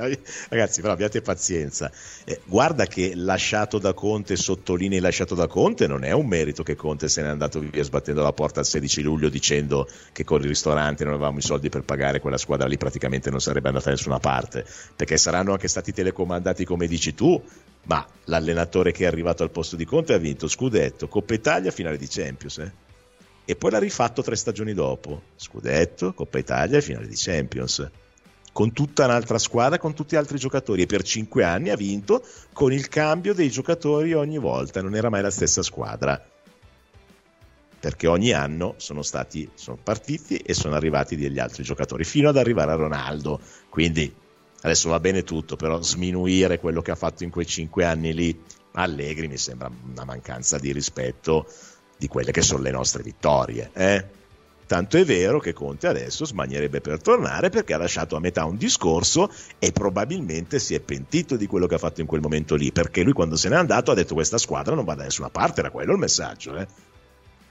Ragazzi, però abbiate pazienza. Eh, guarda che lasciato da Conte, sottolinei lasciato da Conte, non è un merito che Conte se n'è andato via sbattendo la porta il 16 luglio dicendo che con i ristoranti non avevamo i soldi per pagare quella squadra lì, praticamente non sarebbe andata da nessuna parte. Perché saranno anche stati telecomandati come dici tu, ma l'allenatore che è arrivato al posto di Conte ha vinto Scudetto, Coppa Italia, finale di Champions. Eh? E poi l'ha rifatto tre stagioni dopo, scudetto, Coppa Italia e finale di Champions, con tutta un'altra squadra, con tutti gli altri giocatori. E per cinque anni ha vinto con il cambio dei giocatori ogni volta, non era mai la stessa squadra, perché ogni anno sono, stati, sono partiti e sono arrivati degli altri giocatori, fino ad arrivare a Ronaldo, quindi adesso va bene tutto, però sminuire quello che ha fatto in quei cinque anni lì, Allegri mi sembra una mancanza di rispetto di quelle che sono le nostre vittorie. Eh? Tanto è vero che Conte adesso smagnerebbe per tornare perché ha lasciato a metà un discorso e probabilmente si è pentito di quello che ha fatto in quel momento lì, perché lui quando se n'è andato ha detto questa squadra non va da nessuna parte, era quello il messaggio. Eh?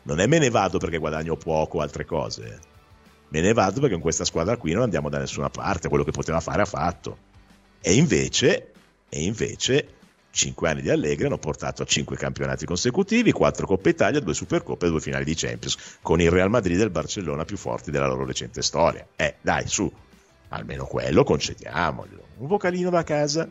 Non è me ne vado perché guadagno poco o altre cose, eh? me ne vado perché in questa squadra qui non andiamo da nessuna parte, quello che poteva fare ha fatto. E invece, e invece 5 anni di Allegri hanno portato a 5 campionati consecutivi, 4 Coppe Italia, 2 Supercoppe e 2 finali di Champions, con il Real Madrid e il Barcellona più forti della loro recente storia. Eh, dai, su, almeno quello concediamoglielo. Un vocalino da casa.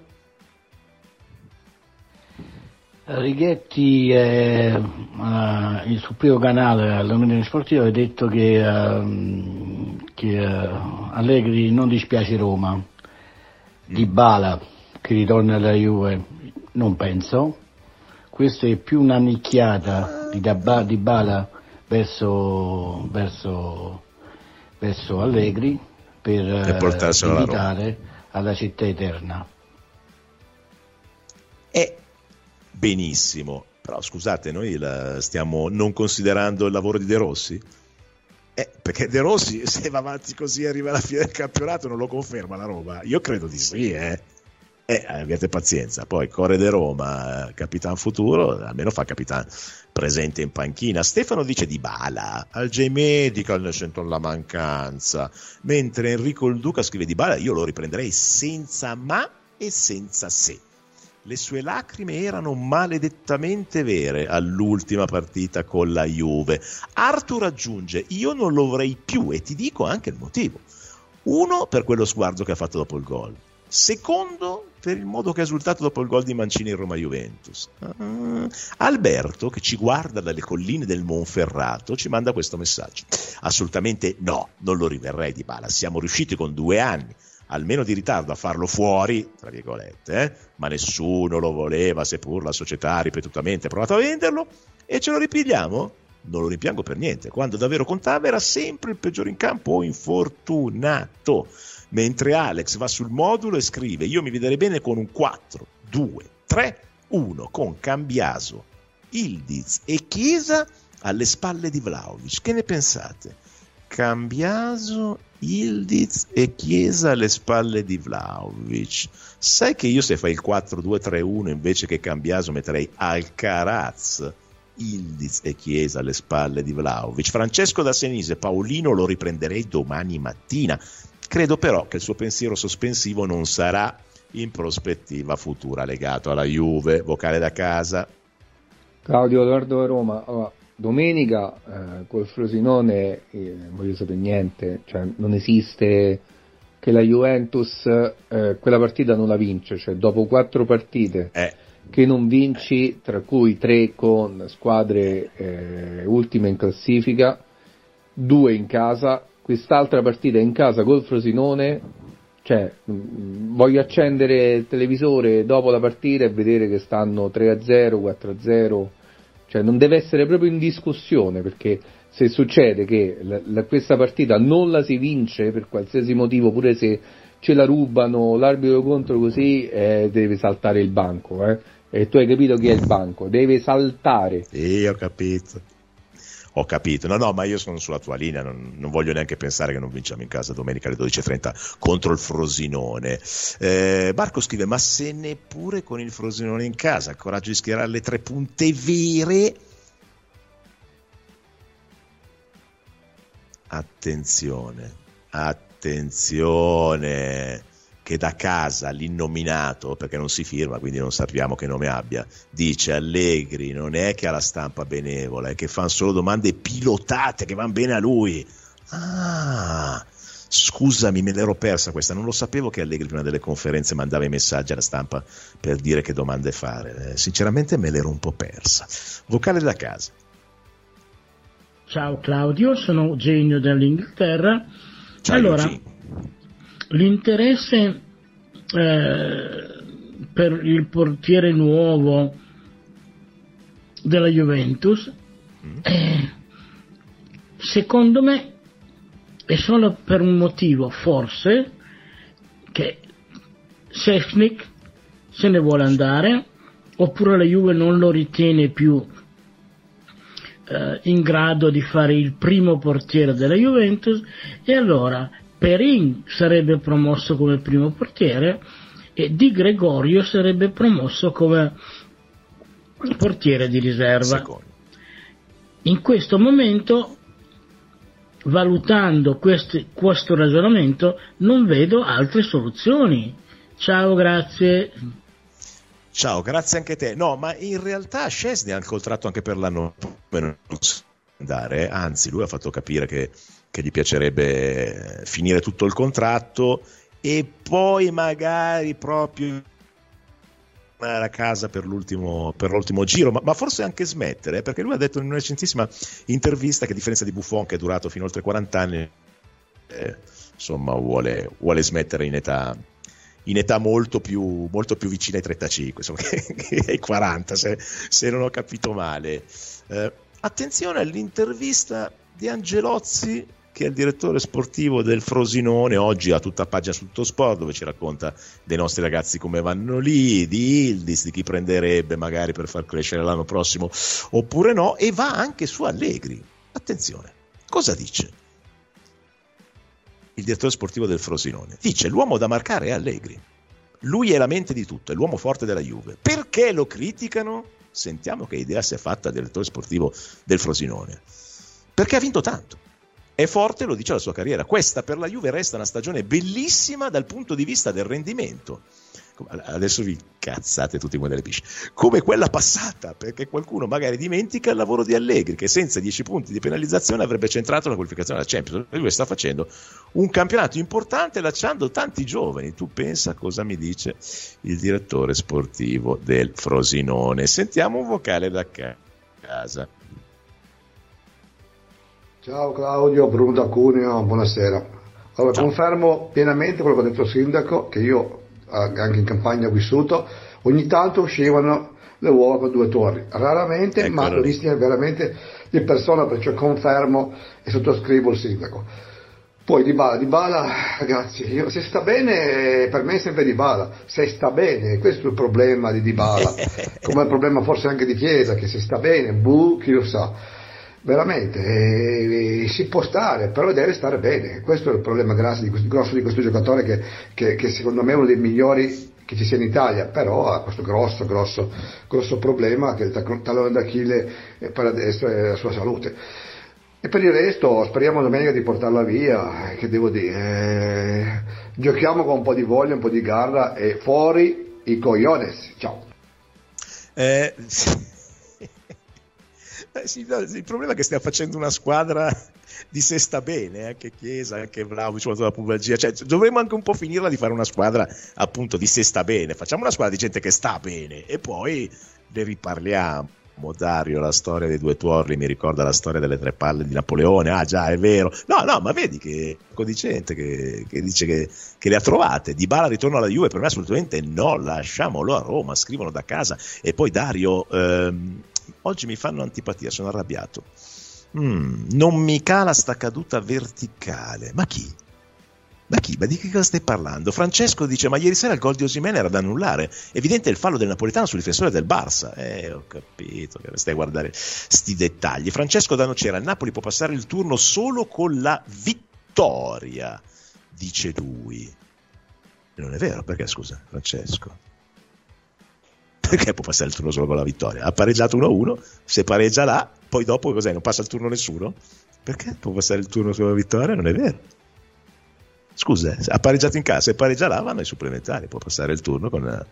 Righetti eh, uh, sul primo canale all'Unione Sportiva ha detto che, uh, che uh, Allegri non dispiace Roma, Di Bala che ritorna alla Juve non penso. Questa è più una nicchiata di, Dabba, di Bala verso, verso, verso Allegri per eh, invitare alla città eterna. E benissimo, però scusate, noi stiamo non considerando il lavoro di De Rossi? Eh, perché De Rossi se va avanti così e arriva alla fine del campionato non lo conferma la Roma? Io credo di sì, eh. Eh, abbiate pazienza, poi Core de Roma, Capitan Futuro, almeno fa Capitan presente in panchina. Stefano dice di Bala, al J-Medical ne sento la mancanza, mentre Enrico il Duca scrive di Bala, io lo riprenderei senza ma e senza se. Le sue lacrime erano maledettamente vere all'ultima partita con la Juve. Arthur aggiunge, io non lo avrei più e ti dico anche il motivo. Uno, per quello sguardo che ha fatto dopo il gol. Secondo, per il modo che ha esultato dopo il gol di Mancini in Roma Juventus. Uh, Alberto, che ci guarda dalle colline del Monferrato, ci manda questo messaggio. Assolutamente no, non lo riverrei di Bala. Siamo riusciti con due anni almeno di ritardo a farlo fuori, tra virgolette, eh? ma nessuno lo voleva, seppur la società ha ripetutamente provato a venderlo, e ce lo ripigliamo? Non lo rimpiango per niente, quando davvero contava era sempre il peggiore in campo o infortunato mentre Alex va sul modulo e scrive io mi vedrei bene con un 4, 2, 3, 1 con Cambiaso, Ildiz e Chiesa alle spalle di Vlaovic. Che ne pensate? Cambiaso, Ildiz e Chiesa alle spalle di Vlaovic. Sai che io se fai il 4-2-3-1 invece che Cambiaso metterei Alcaraz, Ildiz e Chiesa alle spalle di Vlaovic. Francesco da Senise, Paolino lo riprenderei domani mattina. Credo però che il suo pensiero sospensivo non sarà in prospettiva futura legato alla Juve, vocale da casa. Claudio Edoardo Roma, allora, domenica eh, col Frosinone eh, non voglio sapere niente, cioè non esiste che la Juventus eh, quella partita non la vince, cioè dopo quattro partite eh. che non vinci, tra cui tre con squadre eh, ultime in classifica, due in casa, quest'altra partita in casa col Frosinone, cioè mh, mm, voglio accendere il televisore dopo la partita e vedere che stanno 3-0, 4-0 cioè non deve essere proprio in discussione perché se succede che la, la, questa partita non la si vince per qualsiasi motivo, pure se ce la rubano, l'arbitro contro così, eh, deve saltare il banco. Eh? E tu hai capito chi è il banco? Deve saltare. Sì, ho capito. Ho capito, no, no, ma io sono sulla tua linea, non, non voglio neanche pensare che non vinciamo in casa domenica alle 12.30 contro il Frosinone. Eh, Marco scrive, ma se neppure con il Frosinone in casa, coraggio di schierare le tre punte vere. Attenzione, attenzione che da casa l'innominato, perché non si firma, quindi non sappiamo che nome abbia, dice Allegri non è che ha la stampa benevola, è che fanno solo domande pilotate che vanno bene a lui. Ah, scusami, me l'ero persa questa, non lo sapevo che Allegri prima delle conferenze mandava i messaggi alla stampa per dire che domande fare. Eh, sinceramente me l'ero un po' persa. Vocale da casa. Ciao Claudio, sono Genio dall'Inghilterra. Ciao, allora, Eugene l'interesse eh, per il portiere nuovo della Juventus eh, secondo me è solo per un motivo forse che Sefnik se ne vuole andare oppure la Juve non lo ritiene più eh, in grado di fare il primo portiere della Juventus e allora Perin sarebbe promosso come primo portiere e Di Gregorio sarebbe promosso come portiere di riserva. Secondo. In questo momento, valutando questi, questo ragionamento, non vedo altre soluzioni. Ciao, grazie. Ciao, grazie anche a te. No, ma in realtà Scesni ha il contratto anche per l'anno non andare, anzi lui ha fatto capire che che gli piacerebbe finire tutto il contratto e poi magari proprio a casa per l'ultimo, per l'ultimo giro, ma, ma, forse anche smettere, perché lui ha detto in una recentissima intervista che a differenza di Buffon che è durato fino oltre 40 anni, eh, insomma vuole, vuole, smettere in età, in età molto, più, molto più vicina ai 35, insomma, (laughs) che ai 40, se, se, non ho capito male. Eh, attenzione all'intervista di Angelozzi che è il direttore sportivo del Frosinone, oggi ha tutta pagina su tutto sport dove ci racconta dei nostri ragazzi come vanno lì, di Ildis, di chi prenderebbe magari per far crescere l'anno prossimo oppure no, e va anche su Allegri. Attenzione, cosa dice? Il direttore sportivo del Frosinone dice l'uomo da marcare è Allegri. Lui è la mente di tutto, è l'uomo forte della Juve. Perché lo criticano? Sentiamo che idea si è fatta il direttore sportivo del Frosinone. Perché ha vinto tanto è forte, lo dice la sua carriera. Questa per la Juve resta una stagione bellissima dal punto di vista del rendimento. Adesso vi cazzate tutti come delle pisce. Come quella passata, perché qualcuno magari dimentica il lavoro di Allegri, che senza 10 punti di penalizzazione avrebbe centrato la qualificazione alla Champions. La Juve sta facendo un campionato importante lasciando tanti giovani. Tu pensa cosa mi dice il direttore sportivo del Frosinone. Sentiamo un vocale da casa. Ciao Claudio, Bruno da Cuneo, buonasera. Allora, Ciao. confermo pienamente quello che ha detto il sindaco, che io anche in campagna ho vissuto, ogni tanto uscivano le uova con due torri, raramente, ecco ma lo rischia veramente di persona, perciò confermo e sottoscrivo il sindaco. Poi Di Bala, Di Bala, ragazzi, io, se sta bene, per me è sempre Di Bala, se sta bene, questo è il problema di Di Bala, (laughs) come il problema forse anche di Chiesa, che se sta bene, buh, chi lo sa veramente e si può stare, però deve stare bene. Questo è il problema grosso di questo, grosso di questo giocatore che, che, che, secondo me è uno dei migliori che ci sia in Italia, però ha questo grosso, grosso, grosso problema che il tallone d'Achille per adesso è la sua salute. E per il resto speriamo domenica di portarla via, che devo dire, eh, giochiamo con un po' di voglia, un po' di garra e fuori i cogliones. Ciao. Eh, sì, il problema è che stiamo facendo una squadra di se sta bene, anche Chiesa, anche Vlaovic, la pubalgia, cioè dovremmo anche un po' finirla di fare una squadra appunto di se sta bene, facciamo una squadra di gente che sta bene e poi ne riparliamo. Dario, la storia dei due tuorli mi ricorda la storia delle tre palle di Napoleone. Ah, già, è vero. No, no, ma vedi che codicente che, che dice che, che, le ha trovate. Di Bala ritorno alla Juve, per me assolutamente no. Lasciamolo a Roma, scrivono da casa. E poi Dario, ehm, oggi mi fanno antipatia, sono arrabbiato. Mm, non mi cala sta caduta verticale. Ma chi? Ma chi? Ma di che cosa stai parlando? Francesco dice: Ma ieri sera il gol di Osimene era da annullare. Evidente il fallo del Napolitano sul difensore del Barça. Eh, ho capito stai a guardare sti dettagli. Francesco da Nocera: il Napoli può passare il turno solo con la vittoria, dice lui. Non è vero, perché scusa, Francesco? Perché può passare il turno solo con la vittoria? Ha pareggiato 1-1, se pareggia là, poi dopo cos'è? Non passa il turno nessuno? Perché può passare il turno solo con la vittoria? Non è vero. Scusa, eh, ha pareggiato in casa, se pareggia là vanno ai supplementari, può passare il turno con,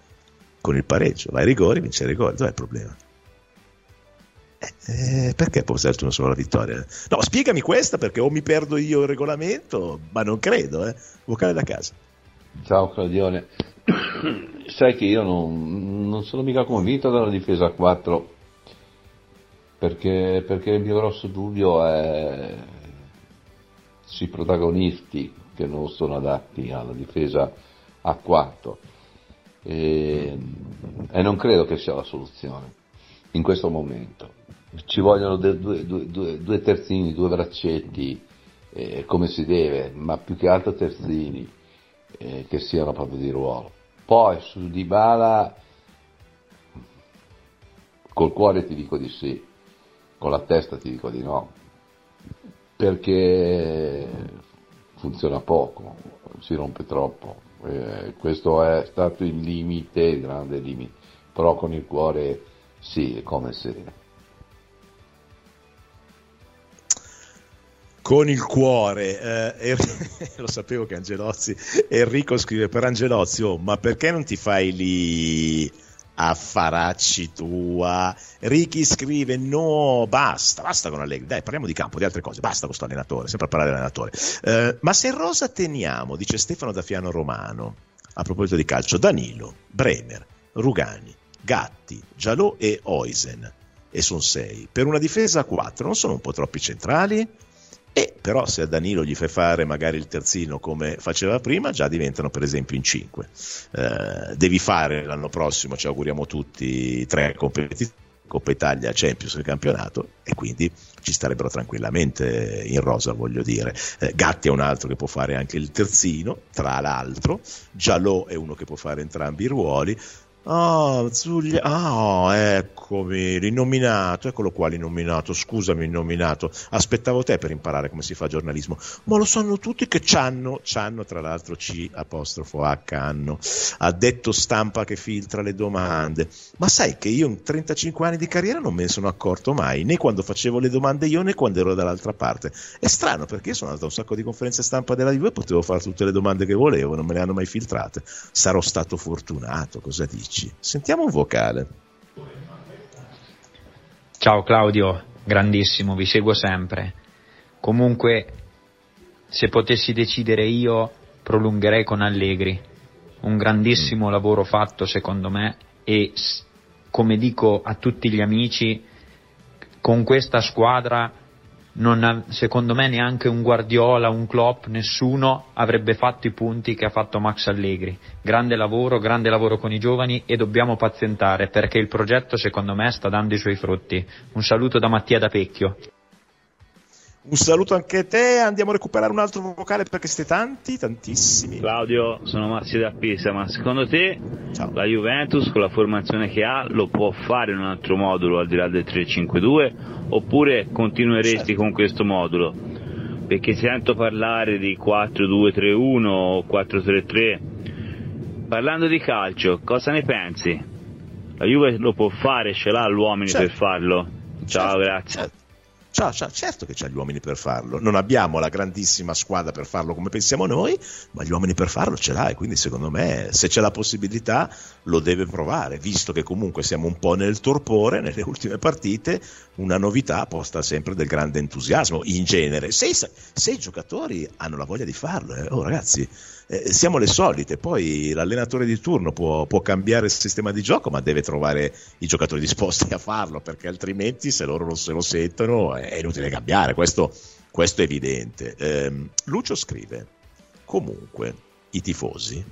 con il pareggio, va ai rigori, vince i rigori, dov'è il problema? Eh, eh, perché può passare il turno solo la vittoria? No, spiegami questa perché o mi perdo io il regolamento, ma non credo, eh. Vocale da casa. Ciao Claudione, sai che io non, non, sono mica convinto della difesa a 4 perché, perché il mio grosso dubbio è sui protagonisti che non sono adatti alla difesa a 4 e, e non credo che sia la soluzione in questo momento. Ci vogliono due, due, due, due terzini, due braccetti eh, come si deve, ma più che altro terzini eh, che siano proprio di ruolo. Poi su Dybala col cuore ti dico di sì, con la testa ti dico di no, perché funziona poco, si rompe troppo. Eh, questo è stato il limite, il grande limite, però con il cuore sì, è come se... Con il cuore, eh, (laughs) lo sapevo che Angelozzi, Enrico scrive per Angelozzi, oh, ma perché non ti fai lì affaracci tua. Ricky scrive: No, basta, basta con Allegri. Dai, parliamo di campo, di altre cose. Basta con questo allenatore, sempre a parlare dell'allenatore. Eh, ma se rosa teniamo, dice Stefano da Fiano Romano, a proposito di calcio, Danilo, Bremer, Rugani, Gatti, Gialò e Oisen. E sono sei. Per una difesa a quattro, non sono un po' troppi centrali? E però se a Danilo gli fai fare magari il terzino come faceva prima, già diventano per esempio in 5. Eh, devi fare l'anno prossimo, ci auguriamo tutti, tre competizioni. Coppa Italia, Champions e campionato e quindi ci starebbero tranquillamente in rosa, voglio dire. Eh, Gatti è un altro che può fare anche il terzino, tra l'altro, Giallo è uno che può fare entrambi i ruoli, Ah, Zuglia, ah, eccomi, l'innominato, eccolo qua l'innominato, scusami l'innominato, aspettavo te per imparare come si fa giornalismo, ma lo sanno tutti che c'hanno, c'hanno tra l'altro C apostrofo H hanno, ha detto stampa che filtra le domande, ma sai che io in 35 anni di carriera non me ne sono accorto mai, né quando facevo le domande io né quando ero dall'altra parte, è strano perché io sono andato a un sacco di conferenze stampa della TV e potevo fare tutte le domande che volevo, non me le hanno mai filtrate, sarò stato fortunato, cosa dici? Amici. Sentiamo un vocale. Ciao Claudio, grandissimo, vi seguo sempre. Comunque, se potessi decidere io, prolungherei con Allegri. Un grandissimo lavoro fatto secondo me e come dico a tutti gli amici, con questa squadra non, secondo me neanche un Guardiola, un Klopp, nessuno avrebbe fatto i punti che ha fatto Max Allegri. Grande lavoro, grande lavoro con i giovani e dobbiamo pazientare perché il progetto secondo me sta dando i suoi frutti. Un saluto da Mattia da Pecchio. Un saluto anche a te, andiamo a recuperare un altro vocale perché siete tanti, tantissimi. Claudio, sono Marzio da Pisa, ma secondo te Ciao. la Juventus con la formazione che ha lo può fare in un altro modulo al di là del 3-5-2 oppure continueresti certo. con questo modulo? perché sento parlare di 4-2-3-1 o 4-3-3. Parlando di calcio, cosa ne pensi? La Juve lo può fare, ce l'ha l'uomini Certo. per farlo? Ciao, Certo, grazie. Ciao, ciao, certo che c'ha gli uomini per farlo. Non abbiamo la grandissima squadra per farlo come pensiamo noi, ma gli uomini per farlo ce l'ha e quindi secondo me se c'è la possibilità lo deve provare, visto che comunque siamo un po' nel torpore nelle ultime partite, una novità posta sempre del grande entusiasmo in genere. Se, se i giocatori hanno la voglia di farlo, eh, oh ragazzi, eh, siamo le solite, poi l'allenatore di turno può, può cambiare il sistema di gioco, ma deve trovare i giocatori disposti a farlo, perché altrimenti se loro non se lo sentono è inutile cambiare, questo, questo è evidente. Ehm, Lucio scrive, comunque i tifosi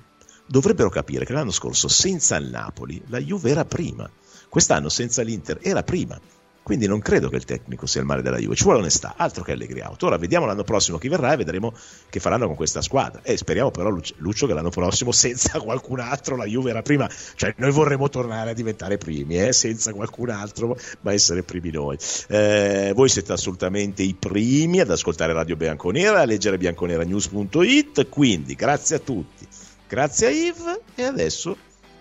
dovrebbero capire che l'anno scorso senza il Napoli la Juve era prima, quest'anno senza l'Inter era prima. Quindi non credo che il tecnico sia il male della Juve, ci vuole onestà, altro che Allegri out. Ora vediamo l'anno prossimo chi verrà e vedremo che faranno con questa squadra. E speriamo però, Lucio, Lucio, che l'anno prossimo senza qualcun altro la Juve era prima. Cioè noi vorremmo tornare a diventare primi, eh, senza qualcun altro, ma essere primi noi. Eh, voi siete assolutamente i primi ad ascoltare Radio Bianconera, a leggere bianconeranews.it, quindi grazie a tutti, grazie a Yves e adesso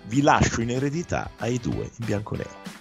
vi lascio in eredità ai due in bianconero.